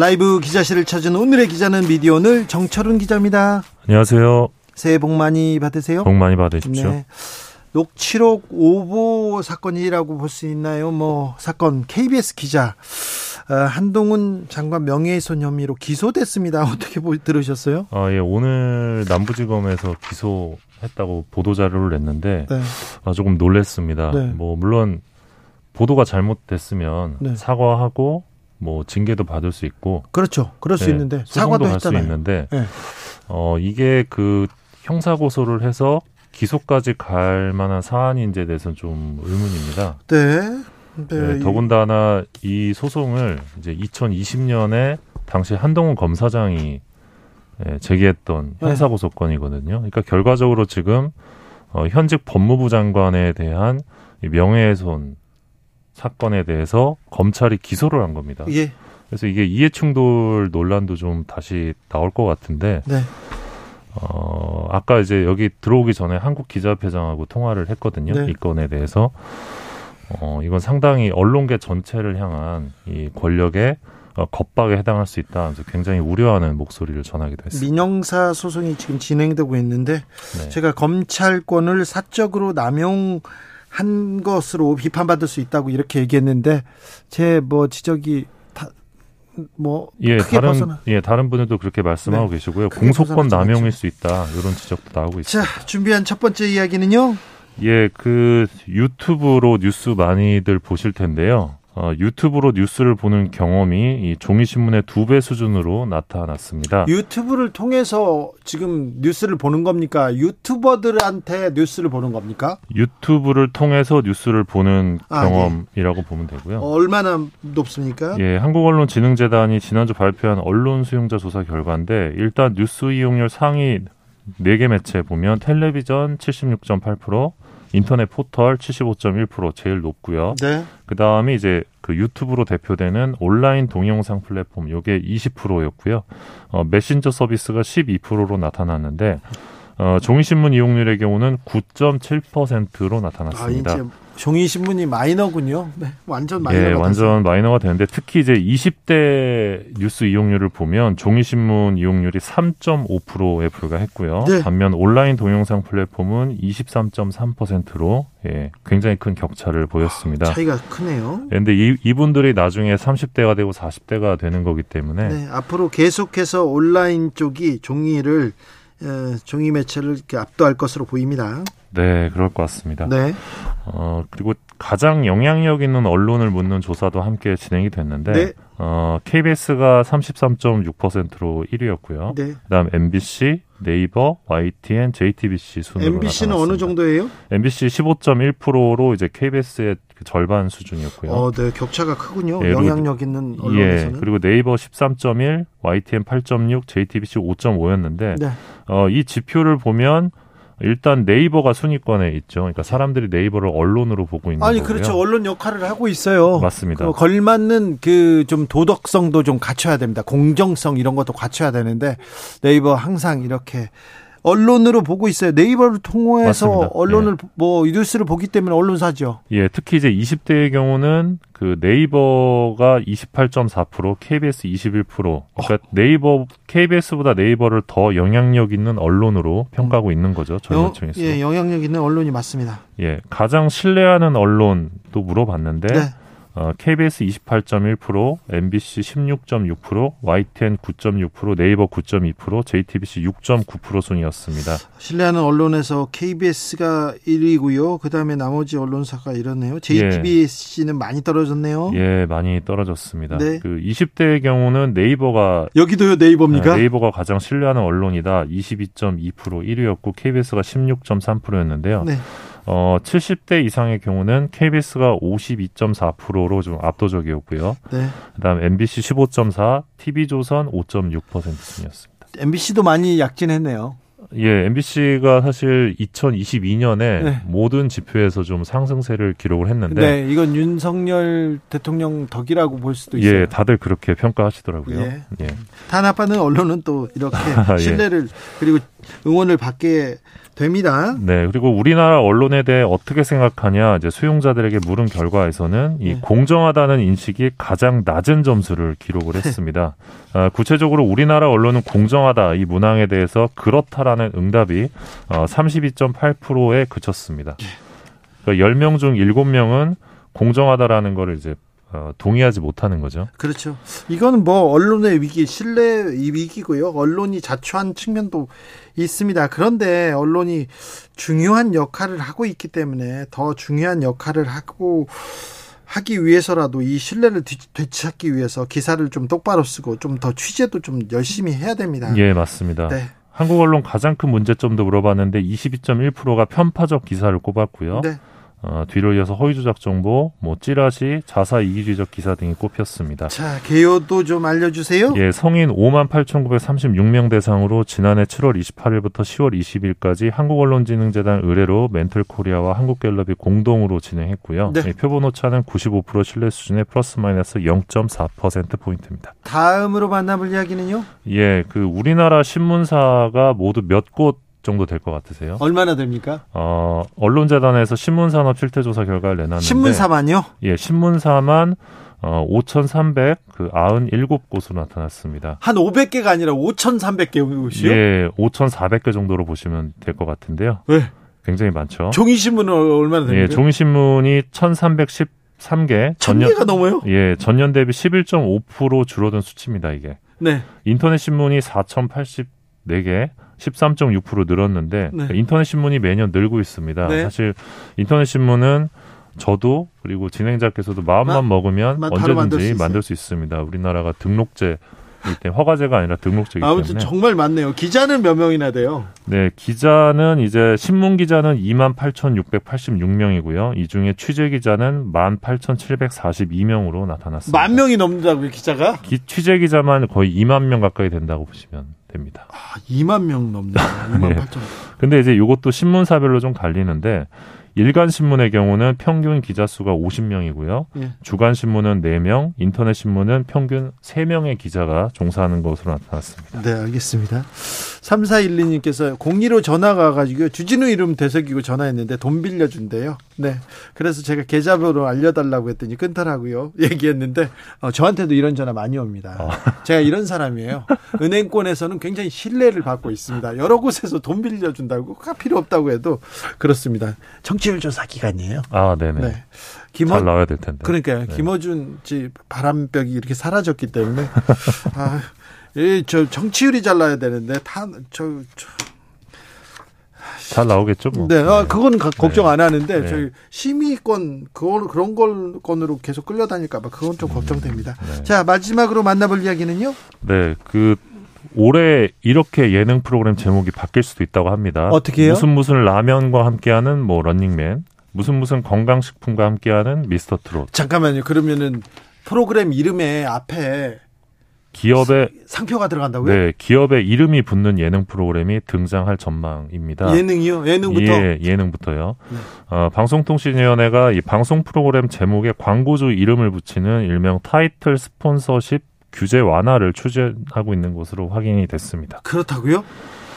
라이브 기자실을 찾은 오늘의 기자는 미디어 오늘 정철훈 기자입니다. 안녕하세요. 새해 복 많이 받으세요. 복 많이 받으십시오. 네. 녹취록 오보 사건이라고 볼 수 있나요? 뭐 사건 KBS 기자 어, 한동훈 장관 명예훼손 혐의로 기소됐습니다. 어떻게 보, 들으셨어요? 아, 예, 오늘 남부지검에서 기소했다고 보도 자료를 냈는데 네. 아, 조금 놀랬습니다. 네. 뭐 물론 보도가 잘못됐으면 네. 사과하고 뭐 징계도 받을 수 있고 그렇죠. 그럴 수 네, 있는데 소송도 사과도 할수 했잖아요. 있는데 네. 어 이게 그 형사 고소를 해서 기소까지 갈 만한 사안인지에 대해서는 좀 의문입니다. 네. 네. 네, 더군다나 이 소송을 이제 2020년에 당시 한동훈 검사장이 예, 제기했던 네. 형사 고소건이거든요. 그러니까 결과적으로 지금 어, 현직 법무부 장관에 대한 이 명예훼손 사건에 대해서 검찰이 기소를 한 겁니다. 예. 그래서 이게 이해충돌 논란도 좀 다시 나올 것 같은데 네. 어, 아까 이제 여기 들어오기 전에 한국 기자협회장하고 통화를 했거든요. 네. 이 건에 대해서. 어, 이건 상당히 언론계 전체를 향한 이 권력의 어, 겁박에 해당할 수 있다. 하면서 굉장히 우려하는 목소리를 전하기도 했습니다. 민영사 소송이 지금 진행되고 있는데 네. 제가 검찰권을 사적으로 남용 한 것으로 비판받을 수 있다고 이렇게 얘기했는데 제 뭐 지적이 다뭐 예, 다른 벗어나. 예, 다른 분들도 그렇게 말씀하고 네. 계시고요. 공소권 남용일. 수 있다. 이런 지적도 나오고 있습니다. 자 준비한 첫 번째 이야기는요. 예, 그 유튜브로 뉴스 많이들 보실 텐데요. 어, 유튜브로 뉴스를 보는 경험이 이 종이신문의 두 배 수준으로 나타났습니다. 유튜브를 통해서 지금 뉴스를 보는 겁니까? 유튜버들한테 뉴스를 보는 겁니까? 유튜브를 통해서 뉴스를 보는 아, 경험이라고 보면 되고요. 얼마나 높습니까? 예, 한국언론진흥재단이 지난주 발표한 언론 수용자 조사 결과인데 일단 뉴스 이용률 상위 4개 매체 보면 텔레비전 76.8%, 인터넷 포털 75.1% 제일 높고요. 네. 그 다음에 이제 그 유튜브로 대표되는 온라인 동영상 플랫폼 요게 20%였고요. 어, 메신저 서비스가 12%로 나타났는데 어, 종이신문 이용률의 경우는 9.7%로 아 나타났습니다. 이제 종이 신문이 마이너군요. 네, 완전 마이너. 예, 완전 마이너가 되는데 특히 이제 20대 뉴스 이용률을 보면 종이신문 이용률이 3.5%에 불과했고요. 네. 반면 온라인 동영상 플랫폼은 23.3%로 예, 굉장히 큰 격차를 보였습니다. 차이가 크네요. 예, 근데 이, 이분들이 나중에 30대가 되고 40대가 되는 거기 때문에 네, 앞으로 계속해서 온라인 쪽이 종이를 어, 종이 매체를 이렇게 압도할 것으로 보입니다. 네, 그럴 것 같습니다. 네, 어, 그리고 가장 영향력 있는 언론을 묻는 조사도 함께 진행이 됐는데 네. 어, KBS가 33.6%로 1위였고요. 네. 그다음 MBC, 네이버, YTN, JTBC 순으로 MBC는 어느 나타났습니다. 정도예요? MBC 15.1%로 이제 KBS의 그 절반 수준이었고요. 어, 네, 격차가 크군요. 예, 영향력 있는 예, 언론에서는. 그리고 네이버 13.1, YTN 8.6, JTBC 5.5였는데 네, 어, 이 지표를 보면 일단 네이버가 순위권에 있죠. 그러니까 사람들이 네이버를 언론으로 보고 있는 아니 거고요. 그렇죠. 언론 역할을 하고 있어요. 맞습니다. 그 걸맞는 그 좀 도덕성도 좀 갖춰야 됩니다. 공정성 이런 것도 갖춰야 되는데 네이버 항상 이렇게 언론으로 보고 있어요. 네이버를 통해서 맞습니다. 언론을 뭐 뉴스를 보기 때문에 언론사죠. 예, 특히 이제 20대의 경우는 그 네이버가 28.4%, KBS 21%. 그러니까 네이버 KBS보다 네이버를 더 영향력 있는 언론으로 평가하고 있는 거죠. 영, 전문층에서. 예, 영향력 있는 언론이 맞습니다. 예, 가장 신뢰하는 언론 도 물어봤는데 네. 어, KBS 28.1%, MBC 16.6%, YTN 9.6%, 네이버 9.2%, JTBC 6.9% 순이었습니다. 신뢰하는 언론에서 KBS가 1위고요. 그다음에 나머지 언론사가 이렇네요. JTBC는 예. 많이 떨어졌네요. 예, 많이 떨어졌습니다. 네. 그 20대의 경우는 네이버가 여기도요, 네이버입니까? 네, 이버가 가장 신뢰하는 언론이다. 22.2% 1위였고 KBS가 16.3%였는데요. 네. 어, 70대 이상의 경우는 KBS가 52.4%로 좀 압도적이었고요. 네. 그다음 MBC 15.4, TV조선 5.6% 순이었습니다. MBC도 많이 약진했네요. 예, MBC가 사실 2022년에 네. 모든 지표에서 좀 상승세를 기록을 했는데 네, 이건 윤석열 대통령 덕이라고 볼 수도 있어요. 예, 다들 그렇게 평가하시더라고요. 예. 예. 단합하는 언론은 또 이렇게 예. 신뢰를 예. 그리고 응원을 받게 됩니다. 네, 그리고 우리나라 언론에 대해 어떻게 생각하냐 이제 수용자들에게 물은 결과에서는 이 네. 공정하다는 인식이 가장 낮은 점수를 기록을 했습니다. 아, 구체적으로 우리나라 언론은 공정하다 이 문항에 대해서 그렇다라는 응답이 어, 32.8%에 그쳤습니다. 네. 그러니까 10명 중 7명은 공정하다라는 거를 이제 어, 동의하지 못하는 거죠. 그렇죠. 이거는 뭐 언론의 위기, 신뢰 위기고요. 언론이 자초한 측면도 있습니다. 그런데 언론이 중요한 역할을 하고 있기 때문에 더 중요한 역할을 하고 하기 위해서라도 이 신뢰를 되찾기 위해서 기사를 좀 똑바로 쓰고 좀 더 취재도 좀 열심히 해야 됩니다. 예, 맞습니다. 네. 한국 언론 가장 큰 문제점도 물어봤는데 22.1%가 편파적 기사를 꼽았고요. 네. 어, 뒤를 이어서 허위조작 정보, 뭐 찌라시, 자사 이기주의적 기사 등이 꼽혔습니다. 자, 개요도 좀 알려주세요. 예, 성인 5만 8,936명 대상으로 지난해 7월 28일부터 10월 20일까지 한국언론진흥재단 의뢰로 멘틀코리아와 한국갤럽이 공동으로 진행했고요. 네. 예, 표본 오차는 95% 신뢰 수준의 플러스 마이너스 0.4% 포인트입니다. 다음으로 만나볼 이야기는요? 예, 그 우리나라 신문사가 모두 몇곳 정도 될 것 같으세요? 얼마나 됩니까? 어, 언론재단에서 신문산업 실태조사 결과를 내놨는데 신문사만요? 예, 신문사만 어, 5,300, 그 97곳으로 나타났습니다. 한 500개가 아니라 5,300개요? 예, 5,400개 정도로 보시면 될 것 같은데요. 왜? 굉장히 많죠. 종이신문은 얼마나 됩니까? 예, 종이신문이 1,313개. 1,000개가 넘어요? 예, 전년 대비 11.5% 줄어든 수치입니다, 이게. 네. 인터넷 신문이 4,084개, 13.6% 늘었는데 네. 인터넷 신문이 매년 늘고 있습니다. 네. 사실 인터넷 신문은 저도 그리고 진행자께서도 마음만 마, 먹으면 언제든지 만들 수, 만들 수, 있습니다. 우리나라가 등록제 이때 허가제가 아니라 등록제이기 때문에. 아무튼 정말 많네요. 기자는 몇 명이나 돼요? 네, 기자는 이제 신문 기자는 2만 8,686명이고요. 이 중에 취재 기자는 1만 8,742명으로 나타났습니다. 만 명이 넘는다고요, 기자가? 기, 취재 기자만 거의 2만 명 가까이 된다고 보시면 됩니다. 아, 2만 명 넘네요. 2만 8천. 네. 근데 이제 이것도 신문사별로 좀 갈리는데 일간 신문의 경우는 평균 기자 수가 50명이고요. 예. 주간 신문은 4명, 인터넷 신문은 평균 3명의 기자가 종사하는 것으로 나타났습니다. 네, 알겠습니다. 3412님께서 02로 전화가 가지고 주진우 이름 되새기고 전화했는데 돈 빌려 준대요. 네. 그래서 제가 계좌번호 알려 달라고 했더니 끊더라고요. 얘기했는데 어, 저한테도 이런 전화 많이 옵니다. 어. 제가 이런 사람이에요. 은행권에서는 굉장히 신뢰를 받고 있습니다. 여러 곳에서 돈 빌려 준다고 필요 없다고 해도 그렇습니다. 정 치율 조사 기간이에요. 아, 네네. 네. 김어, 잘 나와야 될 텐데. 그러니까요. 네. 김어준 씨 바람벽이 이렇게 사라졌기 때문에 아, 저 정치율이 잘 나야 되는데 다저 저, 잘 나오겠죠. 뭐. 네, 아, 그건 네. 걱정 안 하는데 네. 저희 심의권 그걸 그런 걸 건으로 계속 끌려다닐까봐 그건 좀 걱정됩니다. 네. 자 마지막으로 만나볼 이야기는요. 네, 그 올해 이렇게 예능 프로그램 제목이 바뀔 수도 있다고 합니다. 어떻게요? 무슨 무슨 라면과 함께하는 뭐 런닝맨, 무슨 무슨 건강식품과 함께하는 미스터 트롯. 잠깐만요. 그러면은 프로그램 이름에 앞에 기업의 상표가 들어간다고요? 네, 기업의 이름이 붙는 예능 프로그램이 등장할 전망입니다. 예능이요? 예능부터? 예, 예능부터요. 네. 어, 방송통신위원회가 이 방송 프로그램 제목에 광고주 이름을 붙이는 일명 타이틀 스폰서십 규제 완화를 추진하고 있는 것으로 확인이 됐습니다. 그렇다고요?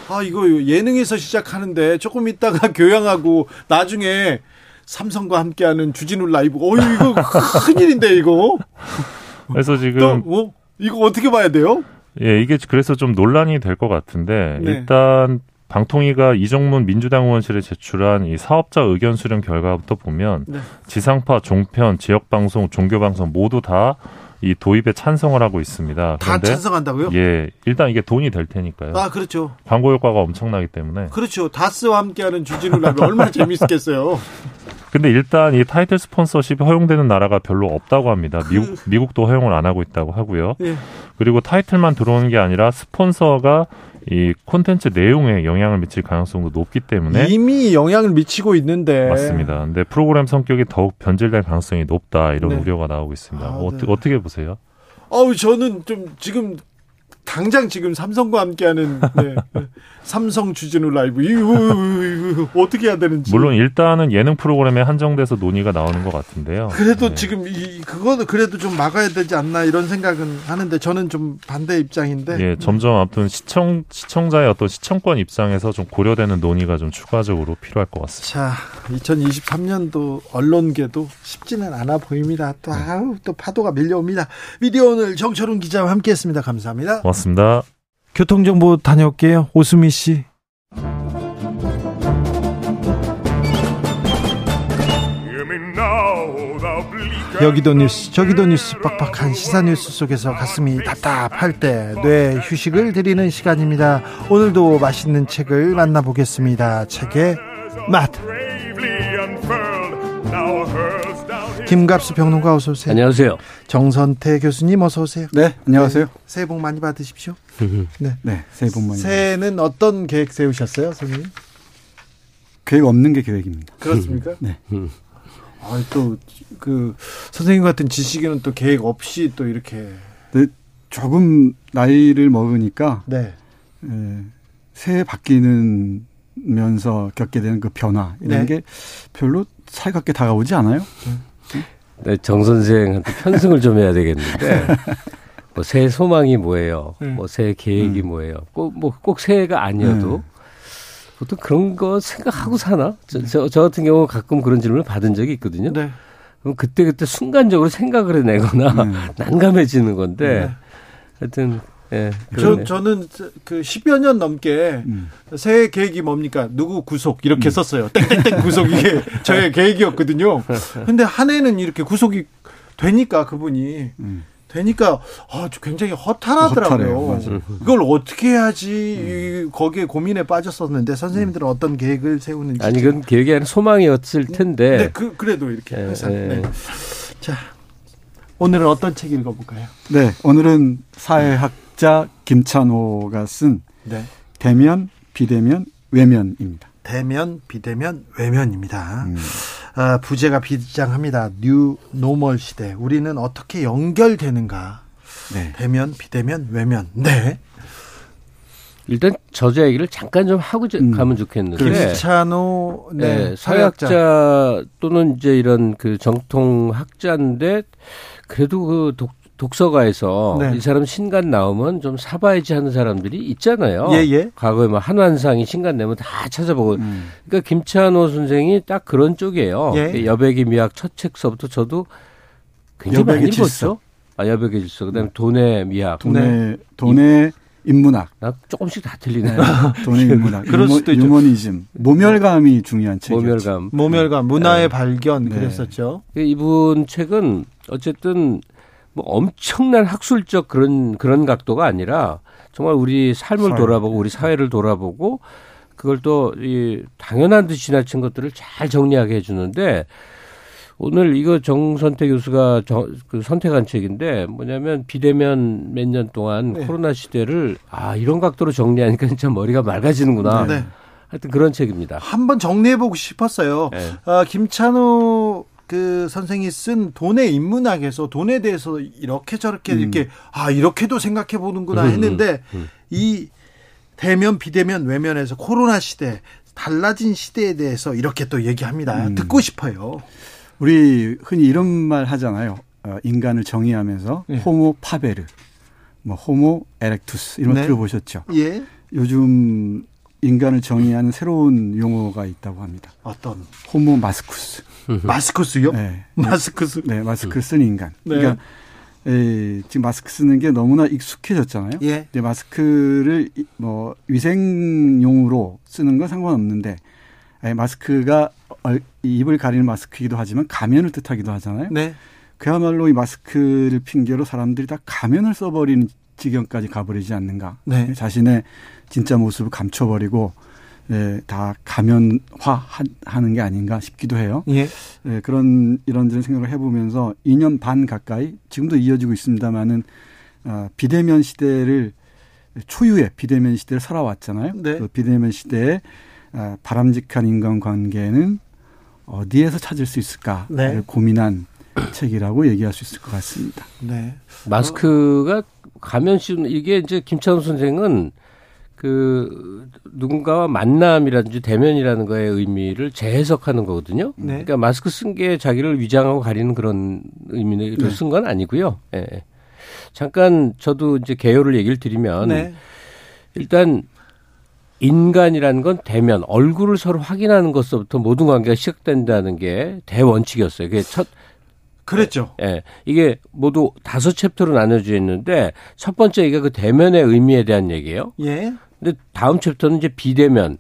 아, 이거 예능에서 시작하는데 조금 있다가 교양하고 나중에 삼성과 함께하는 주진우 라이브. 어, 이거 큰일인데, 이거. 그래서 지금. 또, 어? 이거 어떻게 봐야 돼요? 예, 이게 그래서 좀 논란이 될 것 같은데, 네. 일단 방통위가 이정문 민주당 의원실에 제출한 이 사업자 의견 수렴 결과부터 보면 네. 지상파, 종편, 지역 방송, 종교 방송 모두 다 이 도입에 찬성을 하고 있습니다. 다 찬성한다고요? 예, 일단 이게 돈이 될 테니까요. 아, 그렇죠. 광고 효과가 엄청나기 때문에. 그렇죠. 다스와 함께하는 주진우 라이브 얼마나 재밌겠어요. 근데 일단 이 타이틀 스폰서십이 허용되는 나라가 별로 없다고 합니다. 미국 미국 도 허용을 안 하고 있다고 하고요. 예. 그리고 타이틀만 들어오는 게 아니라 스폰서가 이 콘텐츠 내용에 영향을 미칠 가능성도 높기 때문에 이미 영향을 미치고 있는데 맞습니다. 근데 프로그램 성격이 더욱 변질될 가능성이 높다 이런 네. 우려가 나오고 있습니다. 아, 뭐 네. 어떻게, 어떻게 보세요? 어우 저는 좀 지금 당장 지금 삼성과 함께하는 네. 삼성 주진우 라이브 이거, 어떻게 해야 되는지 물론 일단은 예능 프로그램에 한정돼서 논의가 나오는 것 같은데요. 그래도 네. 지금 이 그거는 그래도 좀 막아야 되지 않나 이런 생각은 하는데 저는 좀 반대 입장인데 예, 점점 아무튼 시청 시청자의 어떤 시청권 입장에서 좀 고려되는 논의가 좀 추가적으로 필요할 것 같습니다. 자 2023년도 언론계도 쉽지는 않아 보입니다 또 아우 또 파도가 밀려옵니다 미디어 오늘 정철훈 기자와 함께했습니다 감사합니다 고맙습니다. 교통정보 다녀올게요. 오수미 씨. 여기도 뉴스 저기도 뉴스 빡빡한 시사 뉴스 속에서 가슴이 답답할 때 뇌 휴식을 드리는 시간입니다. 오늘도 맛있는 책을 만나보겠습니다. 책의 맛 김갑수 평론가 어서 오세요 안녕하세요. 정선태 교수님 어서 오세요 네, 안녕하세요. 새해 복 많이 받으십시오 네, 새해 복 많이. 새해는 어떤 계획 세우셨어요 선생님 계획 없는 게 계획입니다. 그렇습니까? 네. 아, 또, 그, 선생님 같은 지식인은 또 계획 없이 또 이렇게, 근데 조금 나이를 먹으니까 네. 에, 새해 바뀌는 면서 겪게 되는 그 변화 이런 네. 게 별로 살갑게 다가오지 않아요? 네, 정 선생한테 편승을 좀 해야 되겠는데 뭐 새해 소망이 뭐예요? 음. 뭐 새해 계획이 뭐예요? 꼭 뭐 꼭 새해가 아니어도 네. 보통 그런 거 생각하고 사나? 저, 저, 저 같은 경우 가끔 그런 질문을 받은 적이 있거든요. 네. 그럼 그때 그때 순간적으로 생각을 해내거나 네. 난감해지는 건데 네. 하여튼 예. 저. 저는 그 10여 년 넘게 음. 새해 계획이 뭡니까? 누구 구속 이렇게 썼어요. 땡땡땡 구속 이게 저의 계획이었거든요. 근데 한 해는 이렇게 구속이 되니까 그분이 음. 되니까 아, 굉장히 허탈하더라고요. 맞아요. 이걸 어떻게 해야지 이, 거기에 고민에 빠졌었는데 선생님들은 어떤 계획을 세우는지 아니 그건 계획이 아니라 소망이었을 텐데 네, 그, 그래도 이렇게 예, 항상. 예. 네. 자, 오늘은 어떤 책 읽어볼까요? 네, 오늘은 사회학자 김찬호가 쓴 네. 대면, 비대면, 외면입니다. 대면, 비대면, 외면입니다. 음. 아, 부제가 비장합니다. new normal 시대. 우리는 어떻게 연결되는가? 네. 대면, 비대면, 외면. 네. 일단 저자 얘기를 잠깐 좀 하고 저- 음. 가면 좋겠는데 김찬호 네, 네, 사회학자 또는 이제 이런 그 정통 학자인데 그래도 그 독, 독서가에서 네. 이 사람 신간 나오면 좀 사봐야지 하는 사람들이 있잖아요. 예, 예. 과거에 뭐 한환상이 신간 내면 다 찾아보고. 음. 그러니까 김찬호 선생이 딱 그런 쪽이에요. 예. 여백의 미학 첫 책서부터 저도 굉장히 많이 질서. 읽었죠. 아, 여백의 질서. 그다음에 돈의 미학. 돈의 돈의 인문학, 나 조금씩 다 틀리네. 돈의 인문학, 그럴 유머, 수도 있죠. 유머니즘, 모멸감이 중요한 책이었죠. 모멸감. 모멸감, 문화의 네. 발견 네. 그랬었죠. 이분 책은 어쨌든 뭐 엄청난 학술적 그런 그런 각도가 아니라 정말 우리 삶을 사회. 돌아보고 우리 사회를 돌아보고 그걸 또 이 당연한 듯이 지나친 것들을 잘 정리하게 해주는데 오늘 이거 정선태 교수가 저, 그 선택한 책인데 뭐냐면 비대면 몇 년 동안 네. 코로나 시대를 아 이런 각도로 정리하니까 진짜 머리가 맑아지는구나. 네. 하여튼 그런 책입니다. 한번 정리해보고 싶었어요. 네. 아, 김찬호 그 선생이 쓴 돈의 인문학에서 돈에 대해서 이렇게 저렇게 음. 이렇게 아 이렇게도 생각해 보는구나 음, 했는데 음. 이 대면 비대면 외면에서 코로나 시대 달라진 시대에 대해서 이렇게 또 얘기합니다. 음. 듣고 싶어요. 우리 흔히 이런 말 하잖아요. 어, 인간을 정의하면서 네. 호모 파베르, 뭐 호모 에렉투스 이런 거 네. 들어보셨죠? 예. 요즘 인간을 정의하는 새로운 용어가 있다고 합니다. 어떤 호모 마스쿠스. 마스크스요? 네. 마스크스. 네, 마스크를 쓴 인간. 네. 그러니까 에, 지금 마스크 쓰는 게 너무나 익숙해졌잖아요. 예. 근데 마스크를 이- 뭐 위생용으로 쓰는 건 상관없는데 에, 마스크가 얼- 이 입을 가리는 마스크이기도 하지만 가면을 뜻하기도 하잖아요. 네. 그야말로 이 마스크를 핑계로 사람들이 다 가면을 써버리는 지경까지 가버리지 않는가. 네. 자신의 진짜 모습을 감춰버리고 예, 다 가면화하는 게 아닌가 싶기도 해요. 예. 예, 그런 이런저런 생각을 해보면서 2년 반 가까이 지금도 이어지고 있습니다만은 아, 비대면 시대를 초유의 비대면 시대를 살아왔잖아요. 네. 그 비대면 시대에 아, 바람직한 인간관계는 어디에서 찾을 수 있을까를 네. 고민한 책이라고 얘기할 수 있을 것 같습니다. 네. 마스크가 가면 씌우는 이게 이제 김찬호 선생은 그 누군가와 만남이라든지 대면이라는 거의 의미를 재해석하는 거거든요. 네. 그러니까 마스크 쓴 게 자기를 위장하고 가리는 그런 의미를 네. 쓴건 아니고요. 예. 예. 잠깐 저도 이제 개요를 얘기를 드리면 네. 일단 인간이라는 건 대면 얼굴을 서로 확인하는 것서부터 모든 관계가 시작된다는 게 대원칙이었어요. 그게 첫 그랬죠. 예. 이게 모두 다섯 챕터로 나눠져 있는데 첫 번째 이게 그 대면의 의미에 대한 얘기예요. 예. 근데 다음 챕터는 이제 비대면.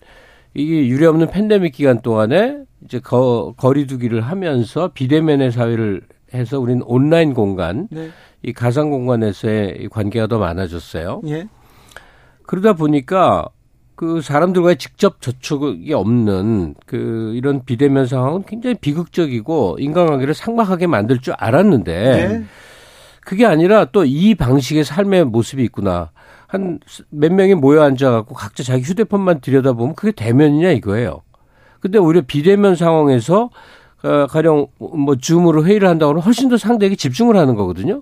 이게 유례 없는 팬데믹 기간 동안에 이제 거, 거리두기를 하면서 비대면의 사회를 해서 우리는 온라인 공간, 네. 이 가상 공간에서의 이 관계가 더 많아졌어요. 예. 그러다 보니까 그 사람들과의 직접 접촉이 없는 그 이런 비대면 상황은 굉장히 비극적이고 인간관계를 삭막하게 만들 줄 알았는데 네. 그게 아니라 또 이 방식의 삶의 모습이 있구나. 한 몇 명이 모여 앉아갖고 각자 자기 휴대폰만 들여다보면 그게 대면이냐 이거예요. 근데 오히려 비대면 상황에서 어, 가령 뭐 줌으로 회의를 한다고 하면 훨씬 더 상대에게 집중을 하는 거거든요.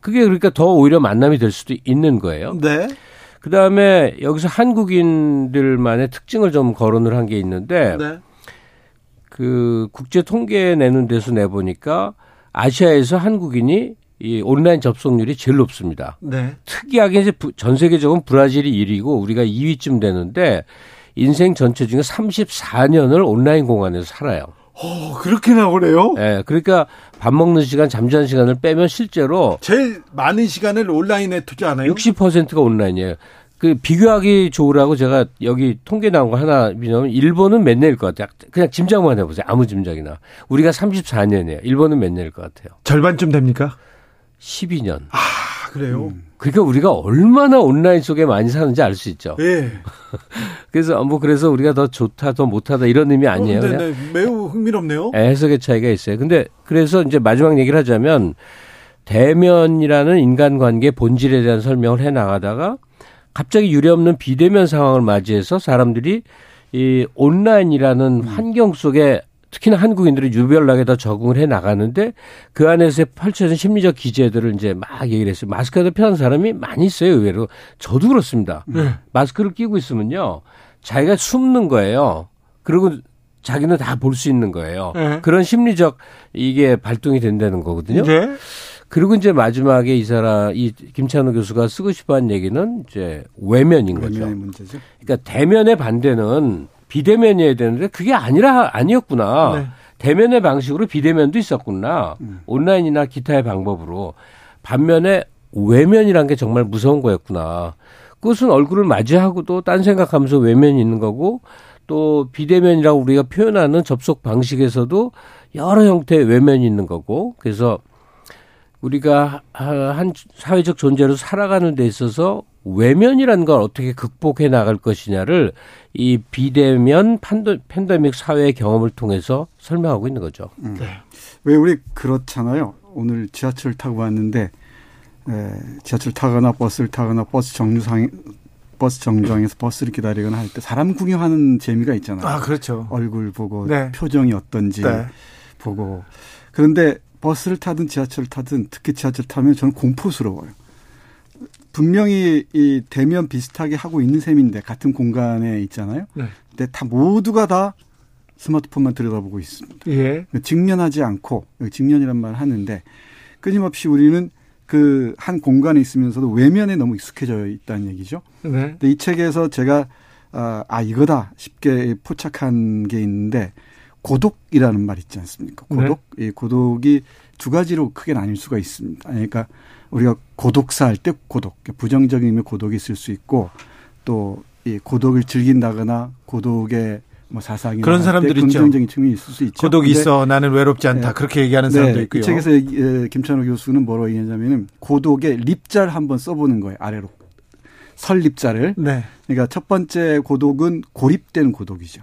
그게 그러니까 더 오히려 만남이 될 수도 있는 거예요. 네. 그 다음에 여기서 한국인들만의 특징을 좀 거론을 한 게 있는데 네. 그 국제 통계 내는 데서 내보니까 아시아에서 한국인이 이 온라인 접속률이 제일 높습니다. 네. 특이하게 이제 부- 전 세계적으로 브라질이 1위고 우리가 2위쯤 되는데 인생 전체 중에 34년을 온라인 공간에서 살아요. 어, 그렇게 나오래요? 예. 그러니까 밥 먹는 시간, 잠자는 시간을 빼면 실제로 제일 많은 시간을 온라인에 투자하나요? 60%가 온라인이에요. 그 비교하기 좋으라고 제가 여기 통계 나온 거 하나 비교하면 일본은 몇 년일 것 같아요. 그냥 짐작만 해보세요. 아무 짐작이나. 우리가 34년이에요. 일본은 몇 년일 것 같아요. 절반쯤 됩니까? 12년. 아, 그래요? 그러니까 우리가 얼마나 온라인 속에 많이 사는지 알 수 있죠. 예. 그래서 뭐 그래서 우리가 더 좋다, 더 못하다 이런 의미 아니에요. 어, 그냥 네, 네. 매우 흥미롭네요. 예, 해석의 차이가 있어요. 근데 그래서 이제 마지막 얘기를 하자면 대면이라는 인간관계 본질에 대한 설명을 해 나가다가 갑자기 유례없는 비대면 상황을 맞이해서 사람들이 이 온라인이라는 환경 속에 특히나 한국인들이 유별나게 더 적응을 해 나가는데 그 안에서 펼쳐진 심리적 기제들을 이제 막 얘기를 했어요. 마스크가 편한 사람이 많이 있어요, 의외로. 저도 그렇습니다. 마스크를 끼고 있으면요. 자기가 숨는 거예요. 그리고 자기는 다 볼 수 있는 거예요. 네. 그런 심리적 이게 발동이 된다는 거거든요. 네. 그리고 이제 마지막에 이 사람 이 김찬호 교수가 쓰고 싶어 한 얘기는 이제 외면인 거죠. 외면의 문제죠. 그러니까 대면의 반대는 비대면이어야 되는데 그게 아니라 아니었구나. 네. 대면의 방식으로 비대면도 있었구나. 온라인이나 기타의 방법으로 반면에 외면이란 게 정말 무서운 거였구나. 그것은 얼굴을 맞이하고도 딴 생각하면서 외면이 있는 거고 또 비대면이라고 우리가 표현하는 접속 방식에서도 여러 형태의 외면이 있는 거고 그래서 우리가 한 사회적 존재로 살아가는 데 있어서 외면이라는 걸 어떻게 극복해 나갈 것이냐를 이 비대면 판도, 팬데믹 사회의 경험을 통해서 설명하고 있는 거죠. 왜 우리 그렇잖아요. 오늘 지하철 타고 왔는데 에, 지하철 타거나 버스를 타거나 버스 정류상 버스 정류장에서 버스를 기다리거나 할 때 사람 구경하는 재미가 있잖아요. 아, 그렇죠. 얼굴 보고 네. 표정이 어떤지 네. 보고 그런데 버스를 타든 지하철을 타든 특히 지하철 타면 저는 공포스러워요. 분명히 이 대면 비슷하게 하고 있는 셈인데 같은 공간에 있잖아요. 네. 근데 다 모두가 다 스마트폰만 들여다보고 있습니다. 예. 직면하지 않고 직면이란 말 하는데 끊임없이 우리는 그 한 공간에 있으면서도 외면에 너무 익숙해져 있다는 얘기죠. 네. 근데 이 책에서 제가 아, 아 이거다 쉽게 포착한 게 있는데 고독이라는 말 있지 않습니까? 고독. 네. 이 고독이 두 가지로 크게 나뉠 수가 있습니다. 그러니까 우리가 고독사 할 때 고독, 부정적인 의미의 고독이 있을 수 있고 또 이 고독을 즐긴다거나 고독의 뭐 사상이 그런 사람들 있죠. 긍정적인 측면이 있을 수 있죠. 고독이 있어 나는 외롭지 않다 네. 그렇게 얘기하는 사람도 네. 있고요. 이 책에서 김찬호 교수는 뭐라고 얘기하냐면은 고독의 립자를 한번 써보는 거예요 아래로 설립자를. 네. 그러니까 첫 번째 고독은 고립된 고독이죠.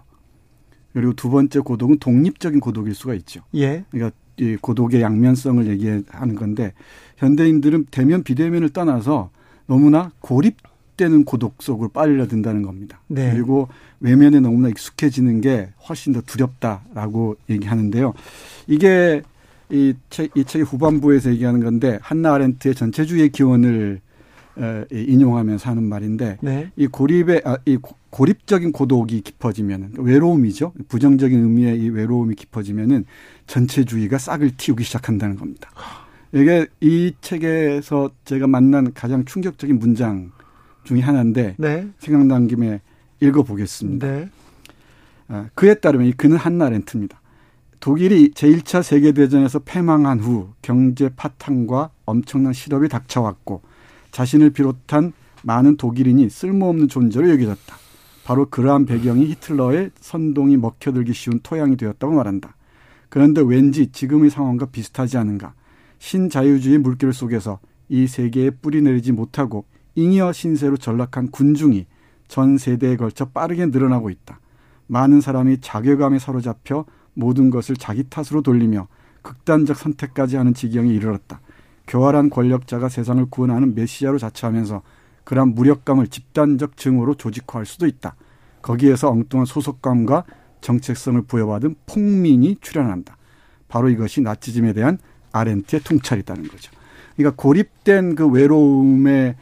그리고 두 번째 고독은 독립적인 고독일 수가 있죠. 예. 그러니까 이 고독의 양면성을 얘기하는 건데 현대인들은 대면 비대면을 떠나서 너무나 고립되는 고독 속으로 빨려든다는 겁니다. 네. 그리고 외면에 너무나 익숙해지는 게 훨씬 더 두렵다라고 얘기하는데요. 이게 이, 책, 이 책의 후반부에서 얘기하는 건데 한나 아렌트의 전체주의 기원을 인용하면서 하는 말인데 네. 이 고립의 아, 이 고립적인 고독이 깊어지면 외로움이죠. 부정적인 의미의 이 외로움이 깊어지면은 전체주의가 싹을 틔우기 시작한다는 겁니다. 이게 이 책에서 제가 만난 가장 충격적인 문장 중의 하나인데 네. 생각난 김에 읽어보겠습니다. 네. 아, 그에 따르면 그는 한나 렌트입니다. 독일이 제1차 세계대전에서 패망한 후 경제 파탄과 엄청난 실업이 닥쳐왔고 자신을 비롯한 많은 독일인이 쓸모없는 존재로 여겨졌다. 바로 그러한 배경이 히틀러의 선동이 먹혀들기 쉬운 토양이 되었다고 말한다. 그런데 왠지 지금의 상황과 비슷하지 않은가. 신자유주의 물결 속에서 이 세계에 뿌리 내리지 못하고 잉여 신세로 전락한 군중이 전 세대에 걸쳐 빠르게 늘어나고 있다. 많은 사람이 자괴감에 사로잡혀 모든 것을 자기 탓으로 돌리며 극단적 선택까지 하는 지경에 이르렀다. 교활한 권력자가 세상을 구원하는 메시아로 자처하면서 그러한 무력감을 집단적 증오로 조직화할 수도 있다. 거기에서 엉뚱한 소속감과 정체성을 부여받은 폭민이 출현한다. 바로 이것이 나치즘에 대한 아렌트의 통찰이다는 거죠. 그러니까 고립된 그 외로움에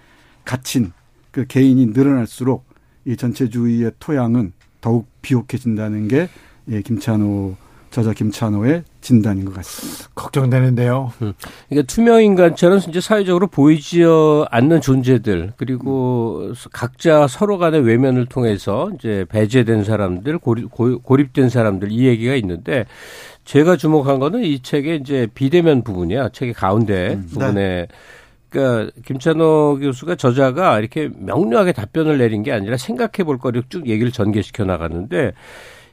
갇힌 그 개인이 늘어날수록 이 전체주의의 토양은 더욱 비옥해진다는 게 예, 김찬호 저자 김찬호의 진단인 것 같습니다. 걱정되는데요. 음. 그러니까 투명 인간처럼 이제 사회적으로 보이지 않는 존재들 그리고 음. 각자 서로 간의 외면을 통해서 이제 배제된 사람들 고립, 고립된 사람들 이 얘기가 있는데 제가 주목한 거는 이 책의 이제 비대면 부분이야. 책의 가운데 음, 네. 부분에 네. 그러니까 김찬호 교수가 저자가 이렇게 명료하게 답변을 내린 게 아니라 생각해 볼 거를 쭉 얘기를 전개시켜 나가는데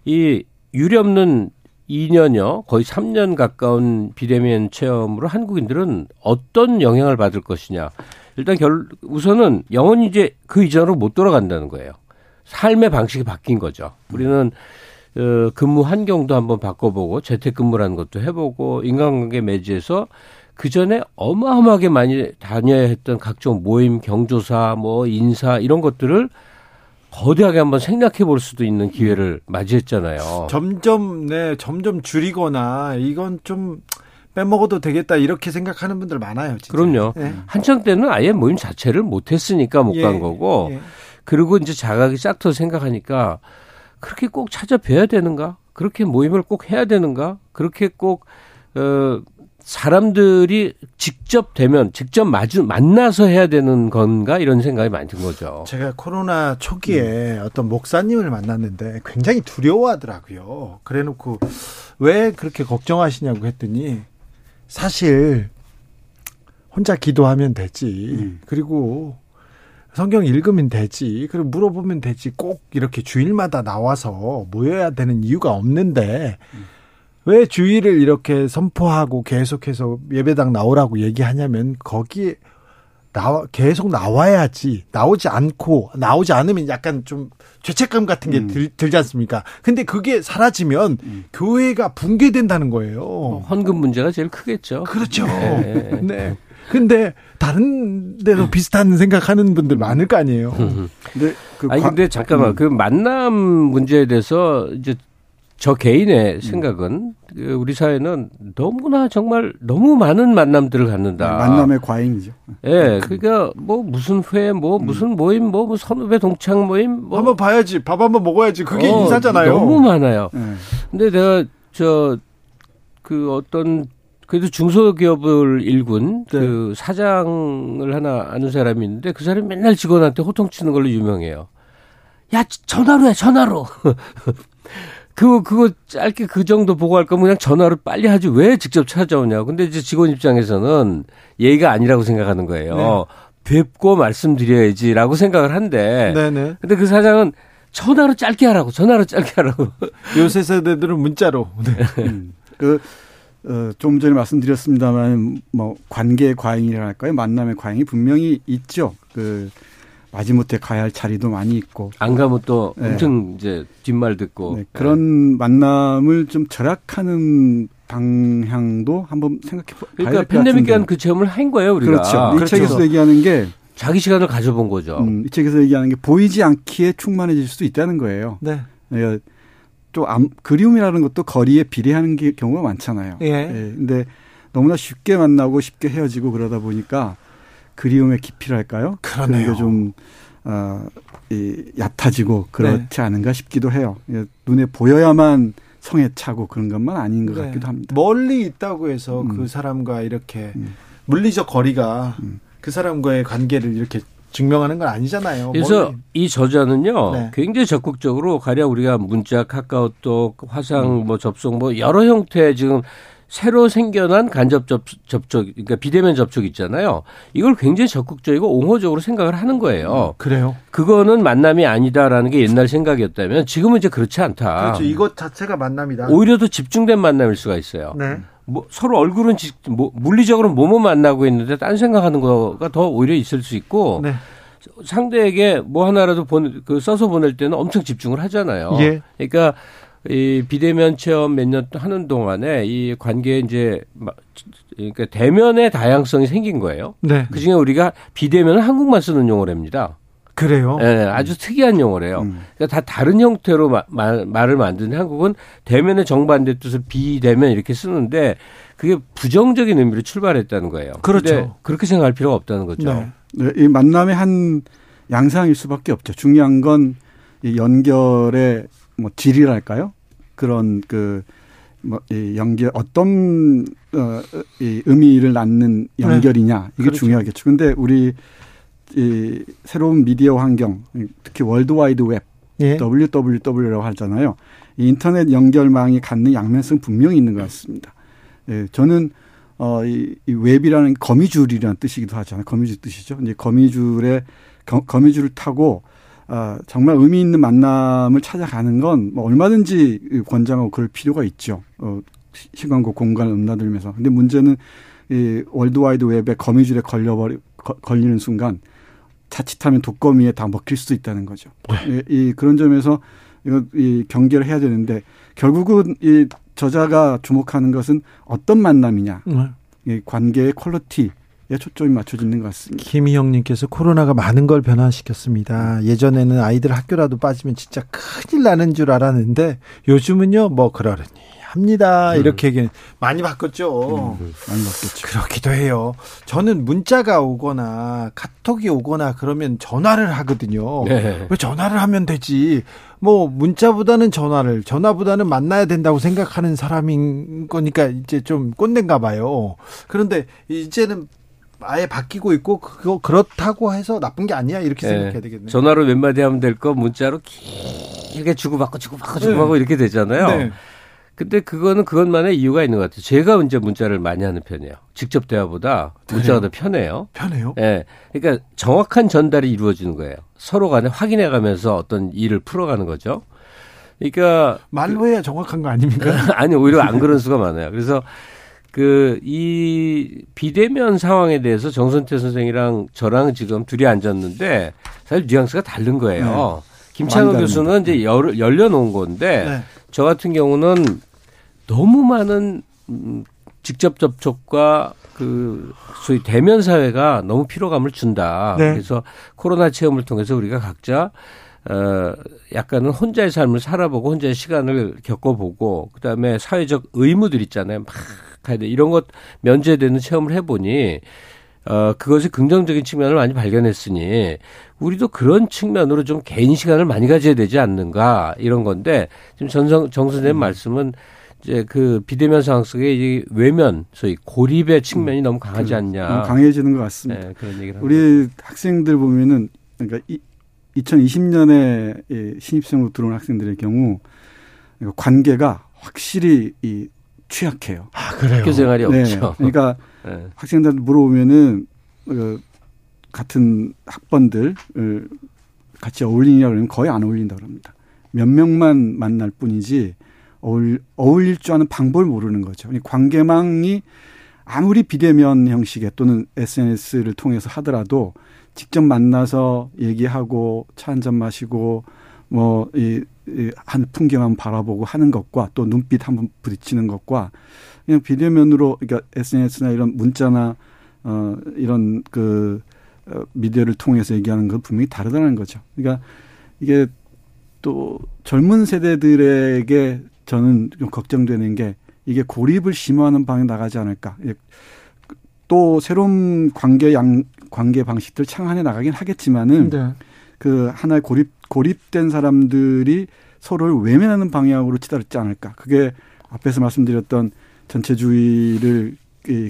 이 유례없는 2년여 거의 3년 가까운 비대면 체험으로 한국인들은 어떤 영향을 받을 것이냐. 일단 결 우선은 영원히 이제 그 이전으로 못 돌아간다는 거예요. 삶의 방식이 바뀐 거죠. 우리는 어, 근무 환경도 한번 바꿔보고 재택근무라는 것도 해보고 인간관계 매지에서 그 전에 어마어마하게 많이 다녀야 했던 각종 모임, 경조사, 뭐 인사 이런 것들을 거대하게 한번 생략해 볼 수도 있는 기회를 맞이했잖아요. 점점 네 점점 줄이거나 이건 좀 빼먹어도 되겠다 이렇게 생각하는 분들 많아요. 진짜. 그럼요. 네. 한창 때는 아예 모임 자체를 못했으니까 못간 예. 거고 예. 그리고 이제 자각이 싹터 생각하니까 그렇게 꼭 찾아뵈야 되는가? 그렇게 모임을 꼭 해야 되는가? 그렇게 꼭 어, 사람들이 직접 되면 직접 마주 만나서 해야 되는 건가 이런 생각이 많이 든 거죠. 제가 코로나 초기에 음. 어떤 목사님을 만났는데 굉장히 두려워하더라고요. 그래놓고 왜 그렇게 걱정하시냐고 했더니 사실 혼자 기도하면 되지. 음. 그리고 성경 읽으면 되지. 그리고 물어보면 되지. 꼭 이렇게 주일마다 나와서 모여야 되는 이유가 없는데 음. 왜 주의를 이렇게 선포하고 계속해서 예배당 나오라고 얘기하냐면 거기에 나와 계속 나와야지 나오지 않고 나오지 않으면 약간 좀 죄책감 같은 게 음. 들, 들지 않습니까? 근데 그게 사라지면 음. 교회가 붕괴된다는 거예요. 뭐 헌금 문제가 제일 크겠죠. 그렇죠. 네. 네. 근데 다른 데도 비슷한 생각하는 분들 많을 거 아니에요. 근데 그 아니 근데 잠깐만 음. 그 만남 문제에 대해서 이제 저 개인의 음. 생각은 그 우리 사회는 너무나 정말 너무 많은 만남들을 갖는다. 네, 만남의 과잉이죠. 예, 네, 그러니까 뭐 무슨 회, 뭐 음. 무슨 모임, 뭐, 뭐 선후배 동창 모임, 뭐 한번 봐야지, 밥 한번 먹어야지. 그게 어, 인사잖아요. 너무 많아요. 네. 근데 내가 저 그 어떤 그래도 중소기업을 일군 네. 그 사장을 하나 아는 사람이 있는데 그 사람이 맨날 직원한테 호통치는 걸로 유명해요. 야 전화로 해 전화로 그 그거 짧게 그 정도 보고 할 거면 그냥 전화로 빨리 하지 왜 직접 찾아오냐. 근데 이제 직원 입장에서는 예의가 아니라고 생각하는 거예요. 네. 뵙고 말씀드려야지라고 생각을 한데. 네네. 근데 그 사장은 전화로 짧게 하라고 전화로 짧게 하라고. 요새 세대들은 문자로. 네. 음. 그, 어, 좀 전에 말씀드렸습니다만, 뭐, 관계 과잉이라 할까요? 만남의 과잉이 분명히 있죠. 그, 마지못해 가야 할 자리도 많이 있고. 안 가면 또 네. 엄청 이제 뒷말 듣고. 네, 그런 만남을 좀 절약하는 방향도 한번 생각해 봐야 그러니까 팬데믹. 기간 그 체험을 한 거예요 우리가. 그렇죠. 이 책에서 얘기하는 게, 자기 시간을 가져본 거죠. 음, 이 책에서 얘기하는 게 보이지 않기에 충만해질 수도 있다는 거예요. 네. 예, 또 암, 그리움이라는 것도 거리에 비례하는 게, 경우가 많잖아요. 예. 근데 너무나 쉽게 만나고 쉽게 헤어지고 그러다 보니까 그리움의 깊이랄까요? 그러네요. 그런 게좀 어, 이, 얕아지고 그렇지 네. 않은가 싶기도 해요. 예, 눈에 보여야만 성에 차고 그런 것만 아닌 것 네. 같기도 합니다. 멀리 있다고 해서 음. 그 사람과 이렇게 음. 물리적 거리가 음. 그 사람과의 관계를 이렇게 증명하는 건 아니잖아요. 그래서 멀리. 이 저자는요 네. 굉장히 적극적으로 가령 우리가 문자, 카카오톡, 화상 음. 뭐 접속 뭐 여러 형태의 지금 새로 생겨난 간접 접, 접촉, 그러니까 비대면 접촉 있잖아요. 이걸 굉장히 적극적이고 옹호적으로 생각을 하는 거예요. 그래요. 그거는 만남이 아니다라는 게 옛날 생각이었다면 지금은 이제 그렇지 않다. 그렇죠. 이것 자체가 만남이다. 오히려 더 집중된 만남일 수가 있어요. 네. 뭐 서로 얼굴은 지- 뭐 물리적으로 몸은 만나고 있는데 딴 생각하는 거가 더 오히려 있을 수 있고 네. 상대에게 뭐 하나라도 보내, 그 써서 보낼 때는 엄청 집중을 하잖아요. 예. 그러니까 이 비대면 체험 몇 년 하는 동안에 이 관계에 이제 막 그러니까 대면의 다양성이 생긴 거예요. 네. 그 중에 우리가 비대면은 한국만 쓰는 용어랍니다. 그래요. 예, 아주 특이한 용어래요. 음. 그러니까 다 다른 형태로 마- 말, 말을 만드는 한국은 대면의 정반대 뜻을 비대면 이렇게 쓰는데 그게 부정적인 의미로 출발했다는 거예요. 그렇죠. 그렇게 생각할 필요가 없다는 거죠. 네. 네, 이 만남의 한 양상일 수밖에 없죠. 중요한 건 이 연결의 뭐 질이랄까요? 그런 그, 뭐, 이 연결, 어떤, 어, 이 의미를 낳는 연결이냐. 이게 그렇죠. 중요하겠죠. 근데 우리, 이 새로운 미디어 환경, 특히 월드와이드 웹, 예. WWW라고 하잖아요. 이 인터넷 연결망이 갖는 양면성 분명히 있는 것 같습니다. 예, 저는 어, 이, 이 웹이라는 거미줄이라는 뜻이기도 하잖아요. 거미줄 뜻이죠. 이제 거미줄에 거, 거미줄을 타고 아, 정말 의미 있는 만남을 찾아가는 건 뭐 얼마든지 권장하고 그럴 필요가 있죠. 어, 시- 시간과 공간을 넘나들면서. 근데 문제는 이 월드와이드 웹에 거미줄에 걸려버리 거- 걸리는 순간 자칫하면 독거미에 다 먹힐 수도 있다는 거죠. 이, 이 그런 점에서 이거 이 경계를 해야 되는데 결국은 이 저자가 주목하는 것은 어떤 만남이냐, 네. 이 관계의 quality에 초점이 맞춰지는 것 같습니다. 김희영님께서 코로나가 많은 걸 변화시켰습니다. 예전에는 아이들 학교라도 빠지면 진짜 큰일 나는 줄 알았는데 요즘은요 뭐 그러려니 합니다 이렇게 얘기 많이 바꿨죠. 많이 바뀌었죠. 그렇기도 해요. 저는 문자가 오거나 카톡이 오거나 그러면 전화를 하거든요. 네. 왜 전화를 하면 되지? 뭐 문자보다는 전화를 전화보다는 만나야 된다고 생각하는 사람인 거니까 이제 좀 꼰대인가 봐요. 그런데 이제는 아예 바뀌고 있고 그거 그렇다고 해서 나쁜 게 아니야 이렇게 예. 생각해야 되겠네요. 전화로 몇 마디 하면 될 거 문자로 길게 주고받고 주고받고 주고받고 이렇게 되잖아요. 네. 근데 그거는 그것만의 이유가 있는 것 같아요. 제가 이제 문자를 많이 하는 편이에요. 직접 대화보다 문자가 더 편해요. 편해요. 예. 그러니까 정확한 전달이 이루어지는 거예요. 서로 간에 확인해 가면서 어떤 일을 풀어가는 거죠. 그러니까 말로 해야 정확한 거 아닙니까? 아니 오히려 안 그런 수가 많아요. 그래서 그 이 비대면 상황에 대해서 정선태 선생이랑 저랑 지금 둘이 앉았는데 사실 뉘앙스가 다른 거예요. 김창호 많이 교수는 이제 열, 열려놓은 건데 네. 저 같은 경우는 너무 많은 음, 직접 접촉과 그 소위 대면 사회가 너무 피로감을 준다. 네. 그래서 코로나 체험을 통해서 우리가 각자 어 약간은 혼자의 삶을 살아보고 혼자의 시간을 겪어보고 그다음에 사회적 의무들 있잖아요. 막 가야 돼. 이런 것 면제되는 체험을 해보니 어 그것의 긍정적인 측면을 많이 발견했으니 우리도 그런 측면으로 좀 개인 시간을 많이 가져야 되지 않는가 이런 건데 지금 전성 정 선생님 말씀은 이제 그 비대면 상황 속에 이 외면 소위 고립의 측면이 너무 강하지 않냐. 너무 강해지는 것 같습니다. 네, 그런 얘기를 합니다. 우리 학생들 보면은 그러니까 이, 2020년에 이 신입생으로 들어온 학생들의 경우 관계가 확실히 이 취약해요. 아, 그래요? 학교 생활이 네. 없죠. 그러니까 네. 학생들 물어보면은 그 같은 학번들 같이 어울리냐 그러면 거의 안 어울린다 그럽니다. 몇 명만 만날 뿐이지 어울, 어울릴 줄 아는 방법을 모르는 거죠. 관계망이 아무리 비대면 형식의 또는 SNS를 통해서 하더라도 직접 만나서 얘기하고 차 한 잔 마시고 뭐이한 풍경 한번 바라보고 하는 것과 또 눈빛 한번 부딪히는 것과 그냥 비대면으로 그러니까 SNS나 이런 문자나 어 이런 그 어, 미디어를 통해서 얘기하는 건 분명히 다르다는 거죠. 그러니까 이게 또 젊은 세대들에게 저는 좀 걱정되는 게 이게 고립을 심화하는 방향 나가지 않을까. 또 새로운 관계 양 관계 방식들 창안해 나가긴 하겠지만은 네. 그 하나의 고립 고립된 사람들이 서로를 외면하는 방향으로 치달지 않을까. 그게 앞에서 말씀드렸던 전체주의를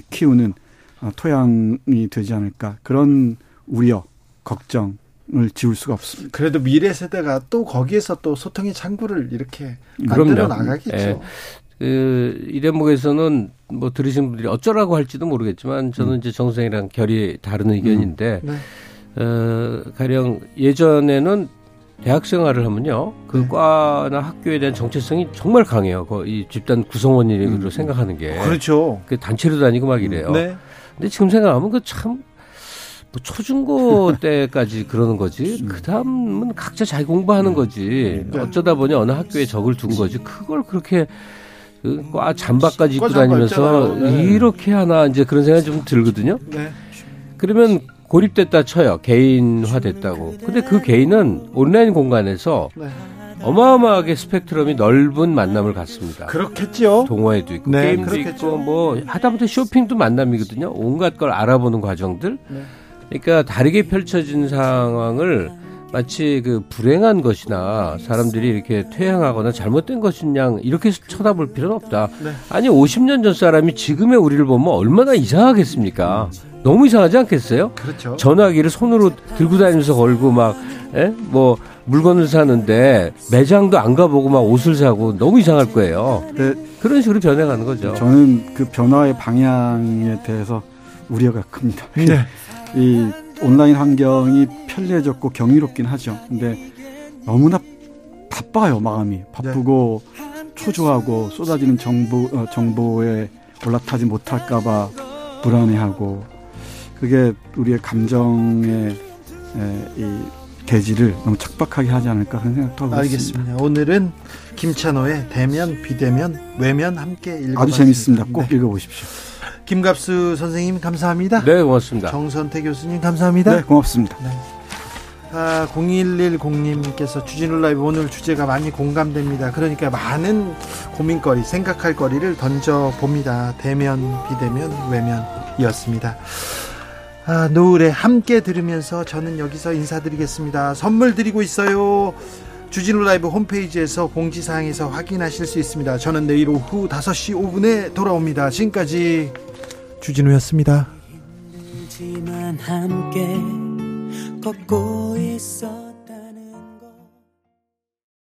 키우는 어, 토양이 되지 않을까. 그런 우려, 걱정, 을 지울 수가 없습니다. 그래도 미래 세대가 또 거기에서 또 소통의 창구를 이렇게 만들어 나가겠죠. 예. 그 이 대목에서는 뭐 들으신 분들이 어쩌라고 할지도 모르겠지만 저는 음. 이제 정선이랑 결이 다른 의견인데 음. 네. 어, 가령 예전에는 대학 생활을 하면요 그 네. 과나 학교에 대한 정체성이 정말 강해요. 이 집단 구성원으로 음. 생각하는 게 그렇죠. 그 단체로 다니고 막 이래요. 네. 근데 지금 생각하면 그참 뭐 초중고 때까지 그러는 거지. 음. 그 다음은 각자 자기 공부하는 음. 거지. 네. 어쩌다 보니 어느 학교에 적을 둔 거지. 그걸 그렇게 그과 잠바까지 입고 다니면서 네. 이렇게 하나 이제 그런 생각이 좀 들거든요. 네. 그러면 고립됐다 쳐요. 개인화 됐다고. 근데 그 개인은 온라인 공간에서 네. 어마어마하게 스펙트럼이 넓은 만남을 갖습니다. 그렇겠죠. 동호회도 있고 네, 게임도 그렇겠죠. 있고 뭐 하다못해 쇼핑도 만남이거든요. 온갖 걸 알아보는 과정들. 네. 그러니까 다르게 펼쳐진 상황을 마치 그 불행한 것이나 사람들이 이렇게 퇴행하거나 잘못된 것이냐 이렇게 쳐다볼 필요는 없다. 네. 아니 50년 전 사람이 지금의 우리를 보면 얼마나 이상하겠습니까? 너무 이상하지 않겠어요? 그렇죠. 전화기를 손으로 들고 다니면서 걸고 막, 예? 뭐, 물건을 사는데 매장도 안 가보고 막 옷을 사고 너무 이상할 거예요. 네. 그런 식으로 변해가는 거죠. 저는 그 변화의 방향에 대해서 우려가 큽니다. 네. 이 온라인 환경이 편리해졌고 경이롭긴 하죠. 근데 너무나 바빠요 마음이 바쁘고 네. 초조하고 쏟아지는 정보 어, 정보에 올라타지 못할까봐 불안해하고 그게 우리의 감정의 에, 이 대지를 너무 척박하게 하지 않을까 그런 생각도 하고 알겠습니다. 있습니다. 오늘은 김찬호의 대면, 비대면, 외면 함께 읽어봤습니다. 아주 재밌습니다. 꼭 네. 읽어보십시오. 김갑수 선생님 감사합니다. 네, 고맙습니다. 정선태 교수님 감사합니다. 네, 고맙습니다. 네. 아, 0110님께서 주진우 라이브 오늘 주제가 많이 공감됩니다. 그러니까 많은 고민거리, 생각할 거리를 던져봅니다. 대면, 비대면, 외면이었습니다. 아, 노을에 함께 들으면서 저는 여기서 인사드리겠습니다. 선물 드리고 있어요. 주진우 라이브 홈페이지에서 공지사항에서 확인하실 수 있습니다. 저는 내일 오후 5시 5분에 돌아옵니다. 지금까지 주진우였습니다.